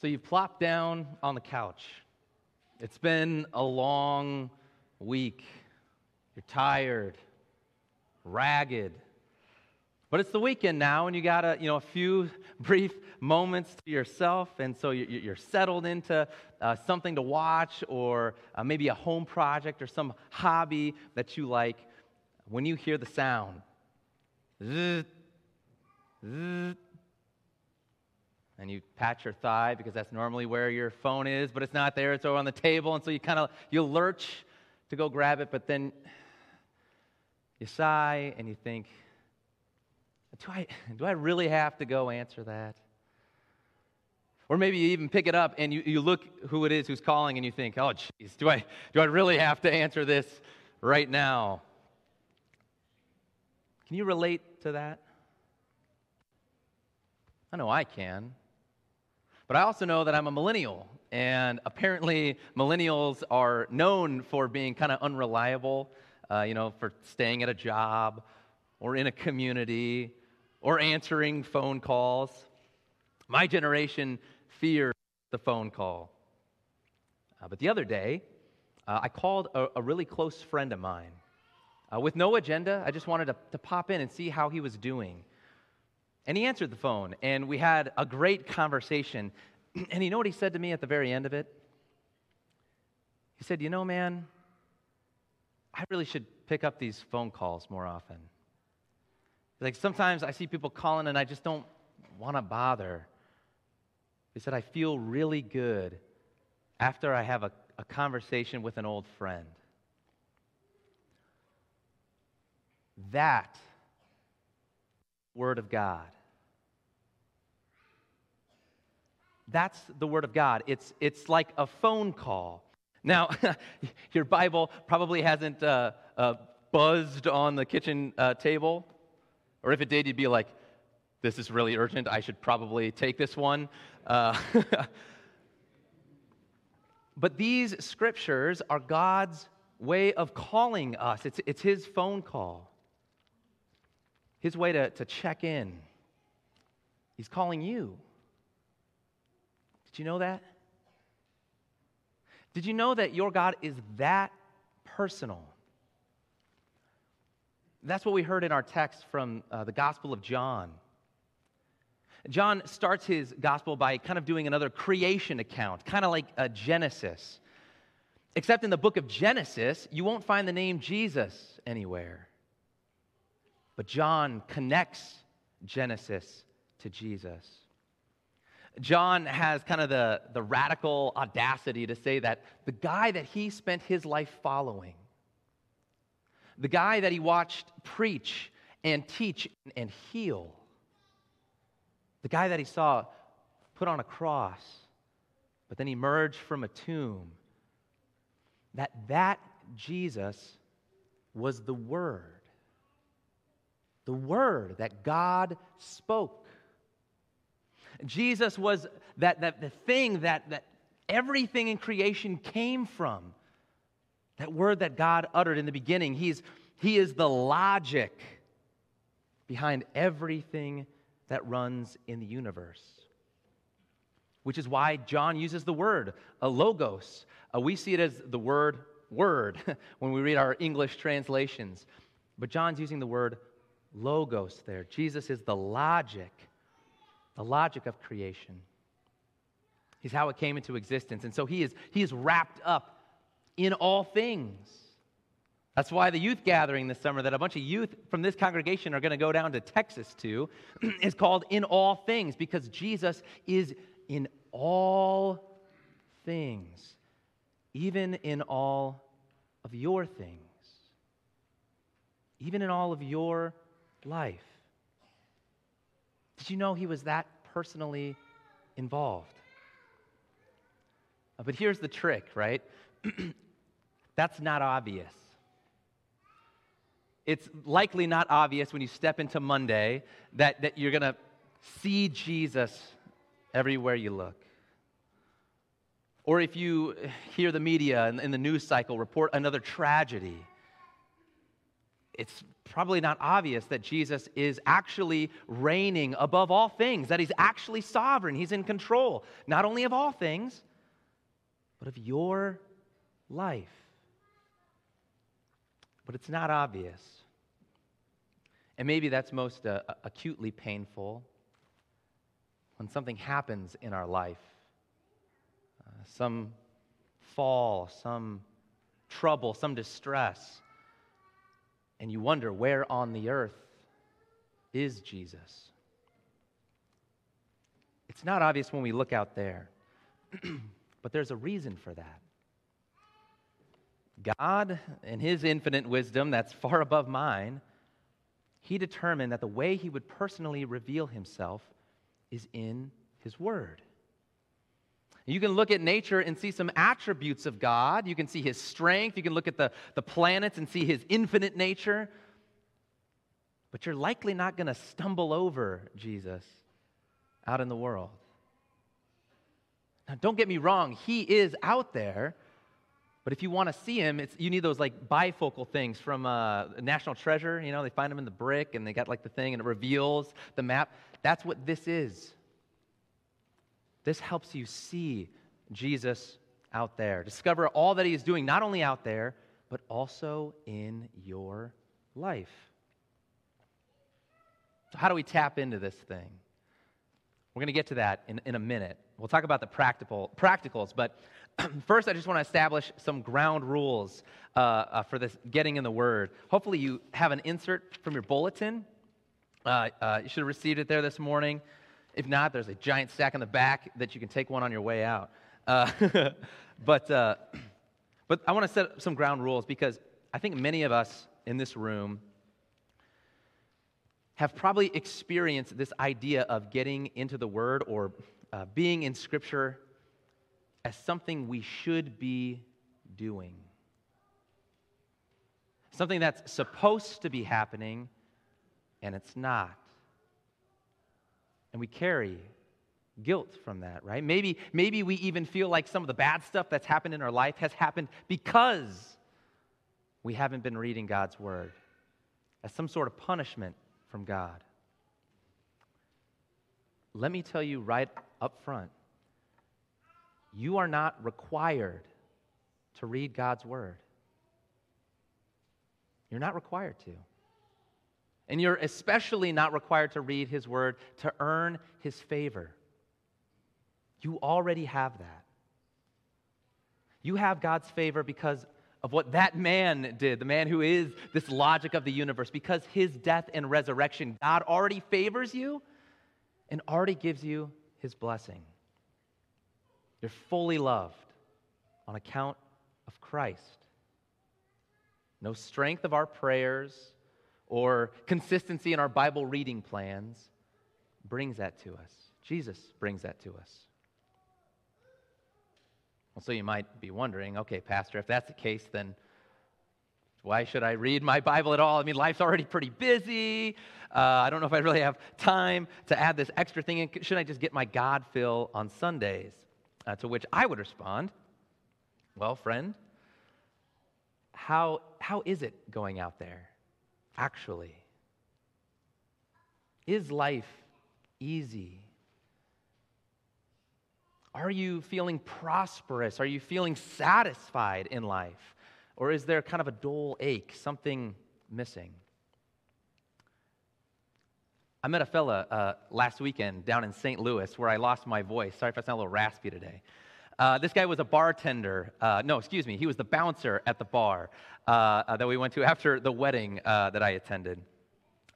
So you've plopped down on the couch. It's been a long week. You're tired, ragged. But it's the weekend now, and you got a, you know, a few brief moments to yourself, and so you're settled into uh, something to watch, or uh, maybe a home project or some hobby that you like. When you hear the sound, zzz, zzz, and you pat your thigh because that's normally where your phone is, but it's not there, it's over on the table, and so you kind of you lurch to go grab it, but then you sigh and you think, do I, do I really have to go answer that? Or maybe you even pick it up and you, you look who it is who's calling and you think, oh, geez, do I, do I really have to answer this right now? Can you relate to that? I know I can. But I also know that I'm a millennial, and apparently millennials are known for being kind of unreliable, uh, you know, for staying at a job or in a community or answering phone calls. My generation fears the phone call. Uh, but the other day, uh, I called a, a, really close friend of mine. Uh, with no agenda, I just wanted to, to pop in and see how he was doing. And he answered the phone, and we had a great conversation. And you know what he said to me at the very end of it? He said, You know, man, I really should pick up these phone calls more often. Like sometimes I see people calling and I just don't want to bother. He said, I feel really good after I have a, a conversation with an old friend. That Word of God. That's the Word of God. It's, it's like a phone call. Now, your Bible probably hasn't uh, uh, buzzed on the kitchen uh, table, or if it did, you'd be like, this is really urgent. I should probably take this one. Uh, but these scriptures are God's way of calling us, it's, it's His phone call, His way to, to check in. He's calling you. Did you know that? Did you know that your God is that personal? That's what we heard in our text from uh, the Gospel of John. John starts his gospel by kind of doing another creation account, kind of like a Genesis. Except in the book of Genesis, you won't find the name Jesus anywhere. But John connects Genesis to Jesus. John has kind of the, the radical audacity to say that the guy that he spent his life following, the guy that he watched preach and teach and heal, the guy that he saw put on a cross, but then emerge from a tomb, that that Jesus was the Word. The Word that God spoke. Jesus was that, that the thing that, that everything in creation came from. That word that God uttered in the beginning. He's, he is the logic behind everything that runs in the universe. Which is why John uses the word, a logos. Uh, we see it as the word word when we read our English translations. But John's using the word logos there. Jesus is the logic the logic of creation. He's how it came into existence. And so he is, he is wrapped up in all things. That's why the youth gathering this summer, that a bunch of youth from this congregation are going to go down to Texas to, is called In All Things because Jesus is in all things, even in all of your things, even in all of your life. Did you know he was that personally involved? Uh, but here's the trick, right? That's not obvious. It's likely not obvious when you step into Monday that, that you're going to see Jesus everywhere you look. Or if you hear the media and the news cycle report another tragedy, it's probably not obvious that Jesus is actually reigning above all things, that he's actually sovereign, he's in control, not only of all things, but of your life. But it's not obvious. And maybe that's most uh, acutely painful when something happens in our life uh, some fall, some trouble, some distress and you wonder where on the earth is Jesus? It's not obvious when we look out there, but there's a reason for that. God, in His infinite wisdom that's far above mine, He determined that the way He would personally reveal Himself is in His Word. You can look at nature and see some attributes of God. You can see his strength. You can look at the, the planets and see his infinite nature. But you're likely not going to stumble over Jesus out in the world. Now, don't get me wrong, he is out there. But if you want to see him, it's, you need those like bifocal things from uh, National Treasure. You know, they find him in the brick and they got like the thing and it reveals the map. That's what this is. This helps you see Jesus out there. Discover all that he is doing, not only out there, but also in your life. So, how do we tap into this thing? We're going to get to that in, in a minute. We'll talk about the practical, practicals, but first, I just want to establish some ground rules uh, uh, for this getting in the Word. Hopefully, you have an insert from your bulletin. Uh, uh you should have received it there this morning. If not, there's a giant stack in the back that you can take one on your way out. Uh, but, uh, but I want to set up some ground rules because I think many of us in this room have probably experienced this idea of getting into the Word or uh, being in Scripture as something we should be doing. Something that's supposed to be happening and it's not. And we carry guilt from that, right? Maybe, maybe we even feel like some of the bad stuff that's happened in our life has happened because we haven't been reading God's word as some sort of punishment from God. Let me tell you right up front you are not required to read God's word. You're not required to. And you're especially not required to read his word to earn his favor. You already have that. You have God's favor because of what that man did, the man who is this logic of the universe, because his death and resurrection, God already favors you and already gives you his blessing. You're fully loved on account of Christ. No strength of our prayers, or consistency in our Bible reading plans brings that to us. Jesus brings that to us. Well, so you might be wondering okay, Pastor, if that's the case, then why should I read my Bible at all? I mean, life's already pretty busy. Uh, I don't know if I really have time to add this extra thing in. Should I just get my God fill on Sundays? Uh, to which I would respond, well, friend, how, how is it going out there? Actually? Is life easy? Are you feeling prosperous? Are you feeling satisfied in life? Or is there kind of a dull ache, something missing? I met a fella uh, last weekend down in St. Louis where I lost my voice. Sorry if I sound a little raspy today. Uh, this guy was a bartender. Uh, no, excuse me. He was the bouncer at the bar uh, uh that we went to after the wedding uh, that I attended.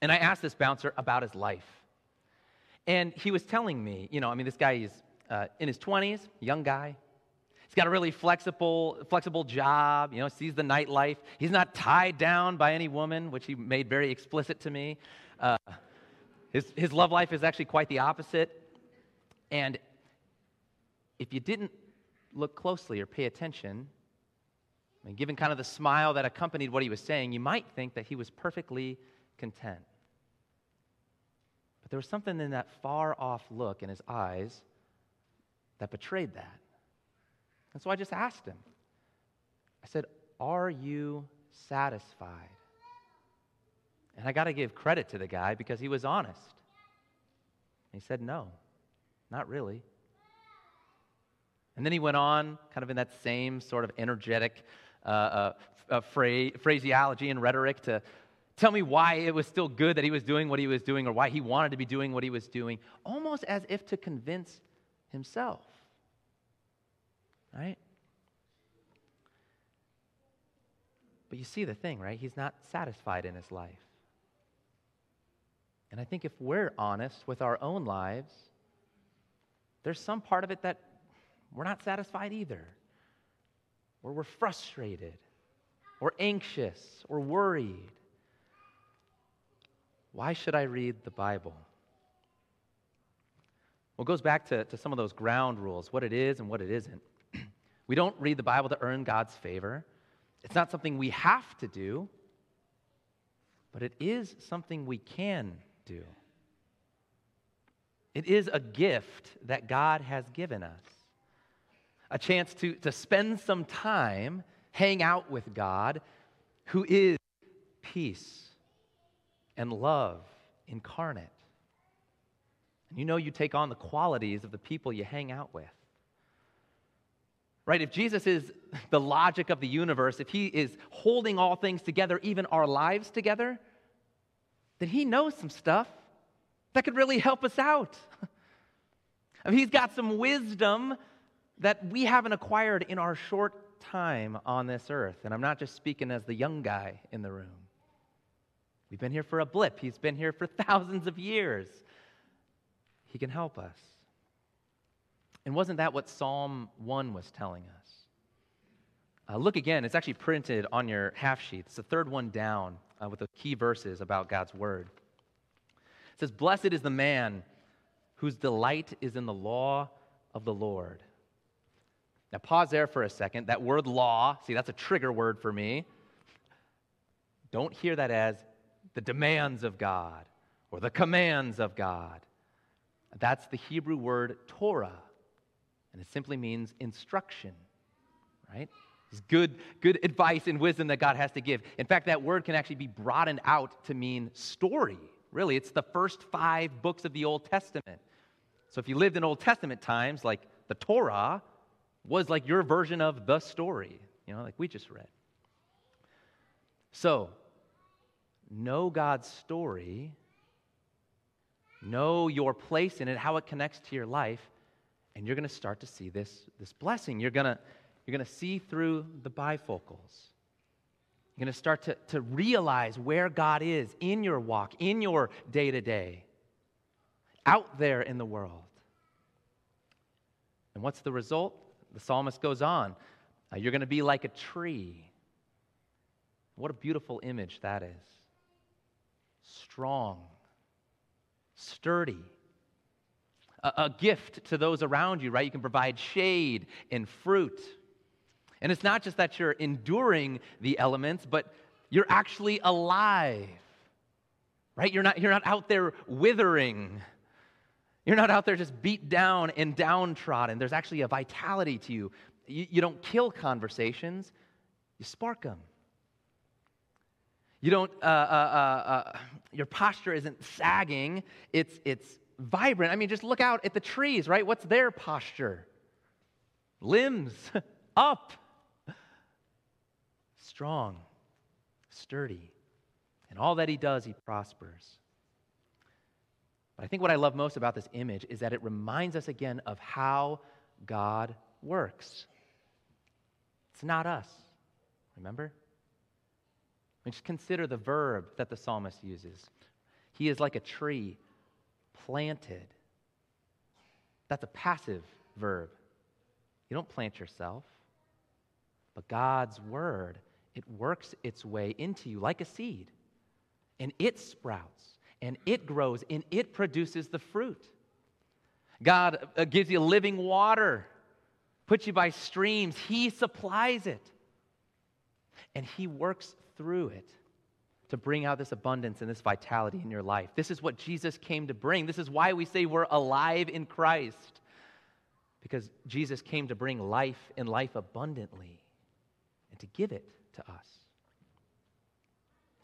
And I asked this bouncer about his life. And he was telling me, you know, I mean, this guy is uh, in his 20s, young guy. He's got a really flexible, flexible job, you know, sees the nightlife. He's not tied down by any woman, which he made very explicit to me. his, his love life is actually quite the opposite. And if you didn't look closely or pay attention, and given kind of the smile that accompanied what he was saying, you might think that he was perfectly content. But there was something in that far off look in his eyes that betrayed that. And so I just asked him I said, Are you satisfied? And I got to give credit to the guy because he was honest. He said, No, not really. And then he went on, kind of in that same sort of energetic uh, uh, uh, phrase, phraseology and rhetoric, to tell me why it was still good that he was doing what he was doing or why he wanted to be doing what he was doing, almost as if to convince himself. Right? But you see the thing, right? He's not satisfied in his life. And I think if we're honest with our own lives, there's some part of it that we're not satisfied either. Or we're frustrated, or anxious, or worried. Why should I read the Bible? Well, it goes back to, to some of those ground rules what it is and what it isn't. we don't read the Bible to earn God's favor, it's not something we have to do, but it is something we can do. It is a gift that God has given us a chance to, to spend some time, hang out with God, who is peace and love incarnate. And you know you take on the qualities of the people you hang out with. Right? If Jesus is the logic of the universe, if he is holding all things together, even our lives together, then he knows some stuff that could really help us out. I mean, he's got some wisdom that we haven't acquired in our short time on this earth. And I'm not just speaking as the young guy in the room. We've been here for a blip, he's been here for thousands of years. He can help us. And wasn't that what Psalm 1 was telling us? Uh, look again, it's actually printed on your half sheet. It's the third one down uh, with the key verses about God's word. It says, Blessed is the man whose delight is in the law of the Lord. Now, pause there for a second. That word law, see, that's a trigger word for me. Don't hear that as the demands of God or the commands of God. That's the Hebrew word Torah, and it simply means instruction, right? It's good, good advice and wisdom that God has to give. In fact, that word can actually be broadened out to mean story. Really, it's the first five books of the Old Testament. So if you lived in Old Testament times, like the Torah was like your version of the story, you know, like we just read. So, know God's story, know your place in it, how it connects to your life, and you're going to start to see this, this blessing. You're going to you're going to see through the bifocals. You're going to start to, to realize where God is in your walk, in your day to day, out there in the world. And what's the result? The psalmist goes on uh, You're going to be like a tree. What a beautiful image that is. Strong, sturdy, a, a gift to those around you, right? You can provide shade and fruit. And it's not just that you're enduring the elements, but you're actually alive. Right? You're not, you're not out there withering. You're not out there just beat down and downtrodden. There's actually a vitality to you. You, you don't kill conversations, you spark them. You don't, uh, uh, uh, uh, your posture isn't sagging, it's, it's vibrant. I mean, just look out at the trees, right? What's their posture? Limbs up strong, sturdy. And all that he does, he prospers. But I think what I love most about this image is that it reminds us again of how God works. It's not us, remember? I mean, just consider the verb that the psalmist uses. He is like a tree planted. That's a passive verb. You don't plant yourself. But God's word it works its way into you like a seed. And it sprouts and it grows and it produces the fruit. God uh, gives you living water, puts you by streams. He supplies it. And He works through it to bring out this abundance and this vitality in your life. This is what Jesus came to bring. This is why we say we're alive in Christ, because Jesus came to bring life and life abundantly and to give it to us.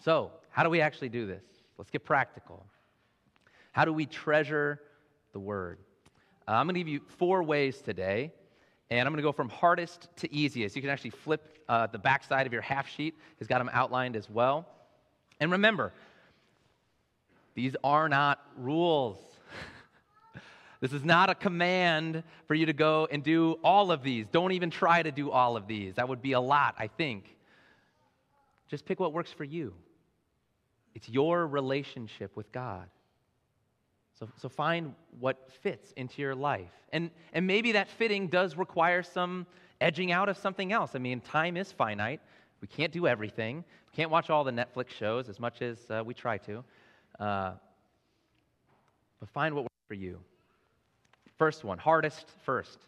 So, how do we actually do this? Let's get practical. How do we treasure the Word? Uh, I'm going to give you four ways today, and I'm going to go from hardest to easiest. You can actually flip uh, the backside of your half sheet, has got them outlined as well. And remember, these are not rules. this is not a command for you to go and do all of these. Don't even try to do all of these. That would be a lot, I think. Just pick what works for you. It's your relationship with God. So, so find what fits into your life. And, and maybe that fitting does require some edging out of something else. I mean, time is finite. We can't do everything. We can't watch all the Netflix shows as much as uh, we try to. Uh, but find what works for you. First one, hardest first.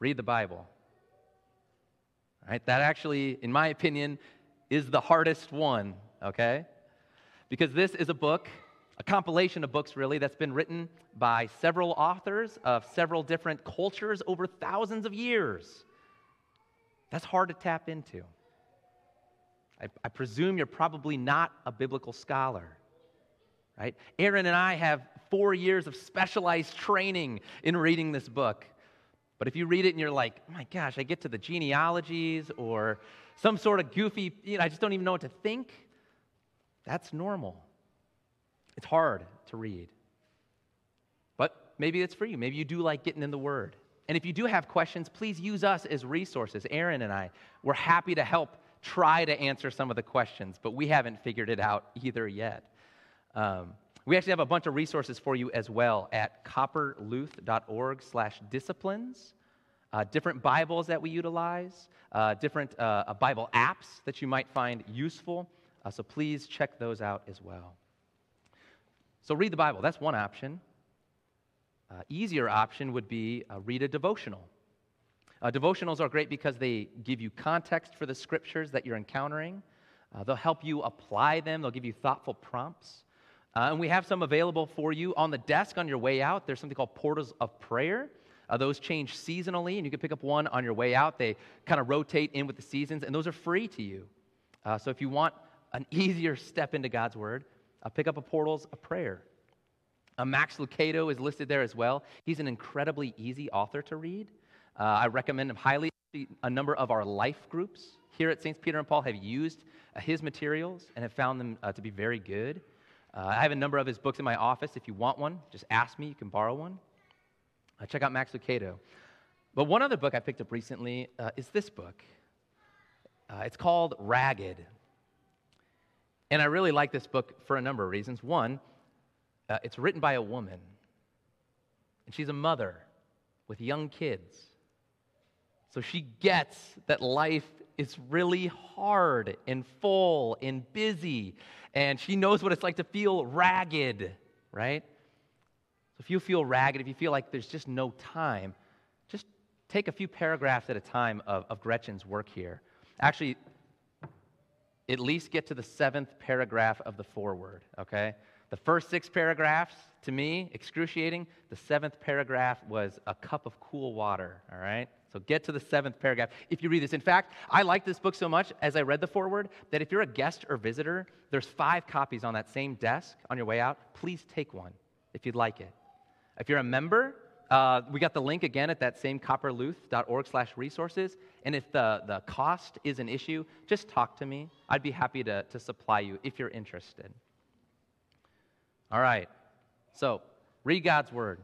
Read the Bible. All right, that actually, in my opinion, is the hardest one, okay? Because this is a book, a compilation of books, really, that's been written by several authors of several different cultures over thousands of years. That's hard to tap into. I, I presume you're probably not a biblical scholar, right? Aaron and I have four years of specialized training in reading this book. But if you read it and you're like, oh my gosh, I get to the genealogies or some sort of goofy, you know, I just don't even know what to think, that's normal. It's hard to read. But maybe it's for you. Maybe you do like getting in the Word. And if you do have questions, please use us as resources. Aaron and I, we're happy to help try to answer some of the questions, but we haven't figured it out either yet. Um, we actually have a bunch of resources for you as well at copperluth.org slash disciplines. Uh, different Bibles that we utilize, uh, different uh, Bible apps that you might find useful. Uh, so please check those out as well. So read the Bible, that's one option. Uh, easier option would be uh, read a devotional. Uh, devotionals are great because they give you context for the scriptures that you're encountering. Uh, they'll help you apply them, they'll give you thoughtful prompts. Uh, and we have some available for you on the desk on your way out. There's something called Portals of Prayer. Uh, those change seasonally, and you can pick up one on your way out. They kind of rotate in with the seasons, and those are free to you. Uh, so if you want an easier step into God's Word, uh, pick up a Portals a Prayer. Uh, Max Lucado is listed there as well. He's an incredibly easy author to read. Uh, I recommend him highly. A number of our life groups here at St. Peter and Paul have used uh, his materials and have found them uh, to be very good. Uh, I have a number of his books in my office. If you want one, just ask me. You can borrow one. Check out Max Lucado. But one other book I picked up recently is this book. it's called Ragged. And I really like this book for a number of reasons. One, uh, it's written by a woman, and she's a mother with young kids. So she gets that life is really hard and full and busy, and she knows what it's like to feel ragged, right? So if you feel ragged, if you feel like there's just no time, just take a few paragraphs at a time of, of Gretchen's work here. Actually, at least get to the seventh paragraph of the foreword, okay? The first six paragraphs, to me, excruciating. The seventh paragraph was a cup of cool water, all right? So get to the seventh paragraph if you read this. In fact, I like this book so much as I read the foreword that if you're a guest or visitor, there's five copies on that same desk on your way out. Please take one if you'd like it. If you're a member, uh, we got the link again at that same copperluth.org slash resources. And if the, the cost is an issue, just talk to me. I'd be happy to, to supply you if you're interested. All right. So, read God's word.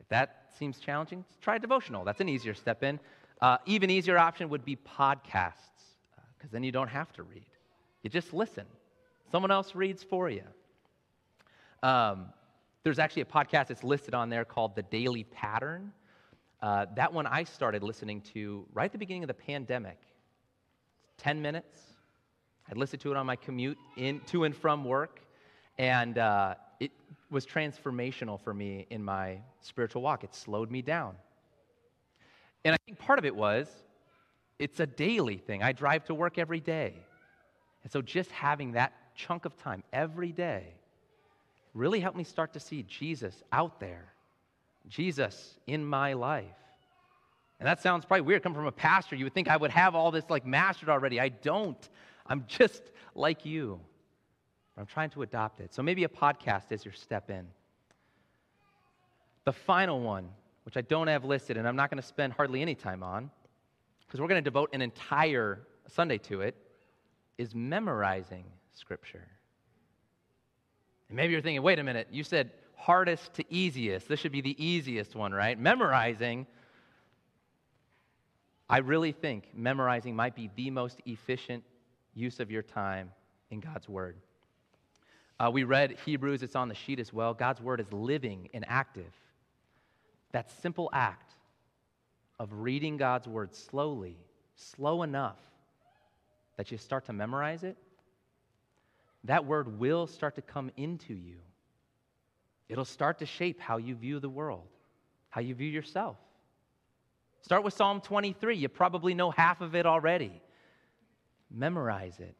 If that seems challenging, try a devotional. That's an easier step in. Uh, even easier option would be podcasts, because uh, then you don't have to read. You just listen. Someone else reads for you. Um, there's actually a podcast that's listed on there called The Daily Pattern. Uh, that one I started listening to right at the beginning of the pandemic. 10 minutes. I'd listen to it on my commute in, to and from work. And uh, it was transformational for me in my spiritual walk. It slowed me down. And I think part of it was it's a daily thing. I drive to work every day. And so just having that chunk of time every day really helped me start to see Jesus out there, Jesus in my life. And that sounds probably weird coming from a pastor. You would think I would have all this like mastered already. I don't. I'm just like you. I'm trying to adopt it. So maybe a podcast is your step in. The final one, which I don't have listed and I'm not going to spend hardly any time on, because we're going to devote an entire Sunday to it, is memorizing Scripture. And maybe you're thinking, wait a minute, you said hardest to easiest. This should be the easiest one, right? Memorizing. I really think memorizing might be the most efficient use of your time in God's Word. Uh, we read Hebrews, it's on the sheet as well. God's Word is living and active. That simple act of reading God's Word slowly, slow enough that you start to memorize it, that Word will start to come into you. It'll start to shape how you view the world, how you view yourself. Start with Psalm 23. You probably know half of it already. Memorize it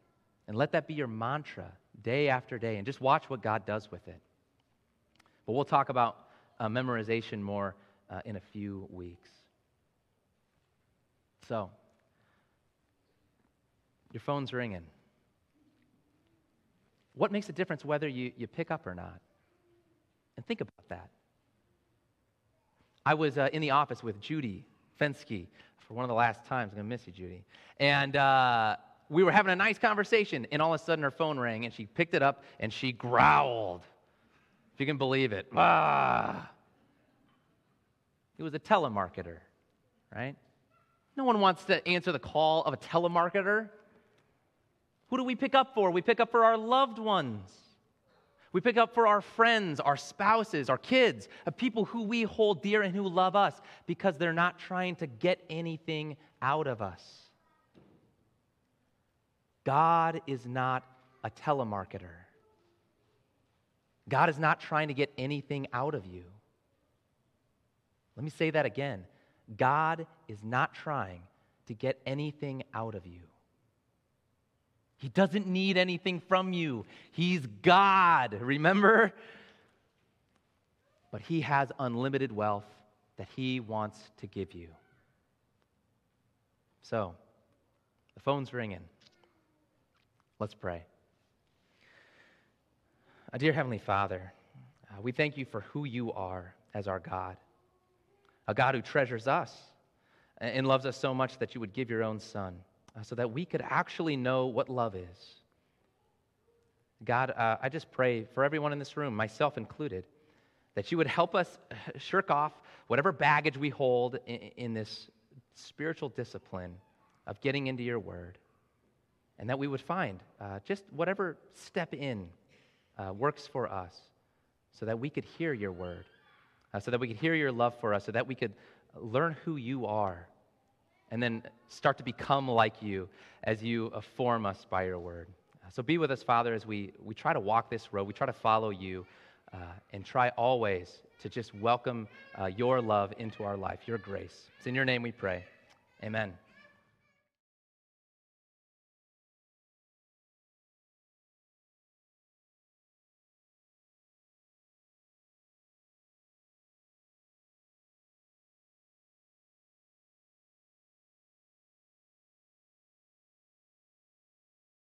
and let that be your mantra day after day and just watch what God does with it. But we'll talk about uh, memorization more uh, in a few weeks. So, your phone's ringing. What makes a difference whether you, you pick up or not? And think about that. I was uh, in the office with Judy Fensky for one of the last times. I'm going to miss you, Judy. And uh, we were having a nice conversation, and all of a sudden her phone rang, and she picked it up and she growled. If you can believe it. Ah. He was a telemarketer, right? No one wants to answer the call of a telemarketer. Who do we pick up for? We pick up for our loved ones. We pick up for our friends, our spouses, our kids, of people who we hold dear and who love us because they're not trying to get anything out of us. God is not a telemarketer. God is not trying to get anything out of you. Let me say that again. God is not trying to get anything out of you. He doesn't need anything from you. He's God, remember? But He has unlimited wealth that He wants to give you. So, the phone's ringing. Let's pray. Uh, dear Heavenly Father, uh, we thank you for who you are as our God, a God who treasures us and loves us so much that you would give your own Son so that we could actually know what love is. God, uh, I just pray for everyone in this room, myself included, that you would help us shirk off whatever baggage we hold in, in this spiritual discipline of getting into your word, and that we would find uh, just whatever step in uh, works for us so that we could hear your word, uh, so that we could hear your love for us, so that we could learn who you are and then start to become like you as you form us by your word. So be with us, Father, as we, we try to walk this road, we try to follow you, uh, and try always to just welcome uh, your love into our life, your grace. It's in your name we pray. Amen.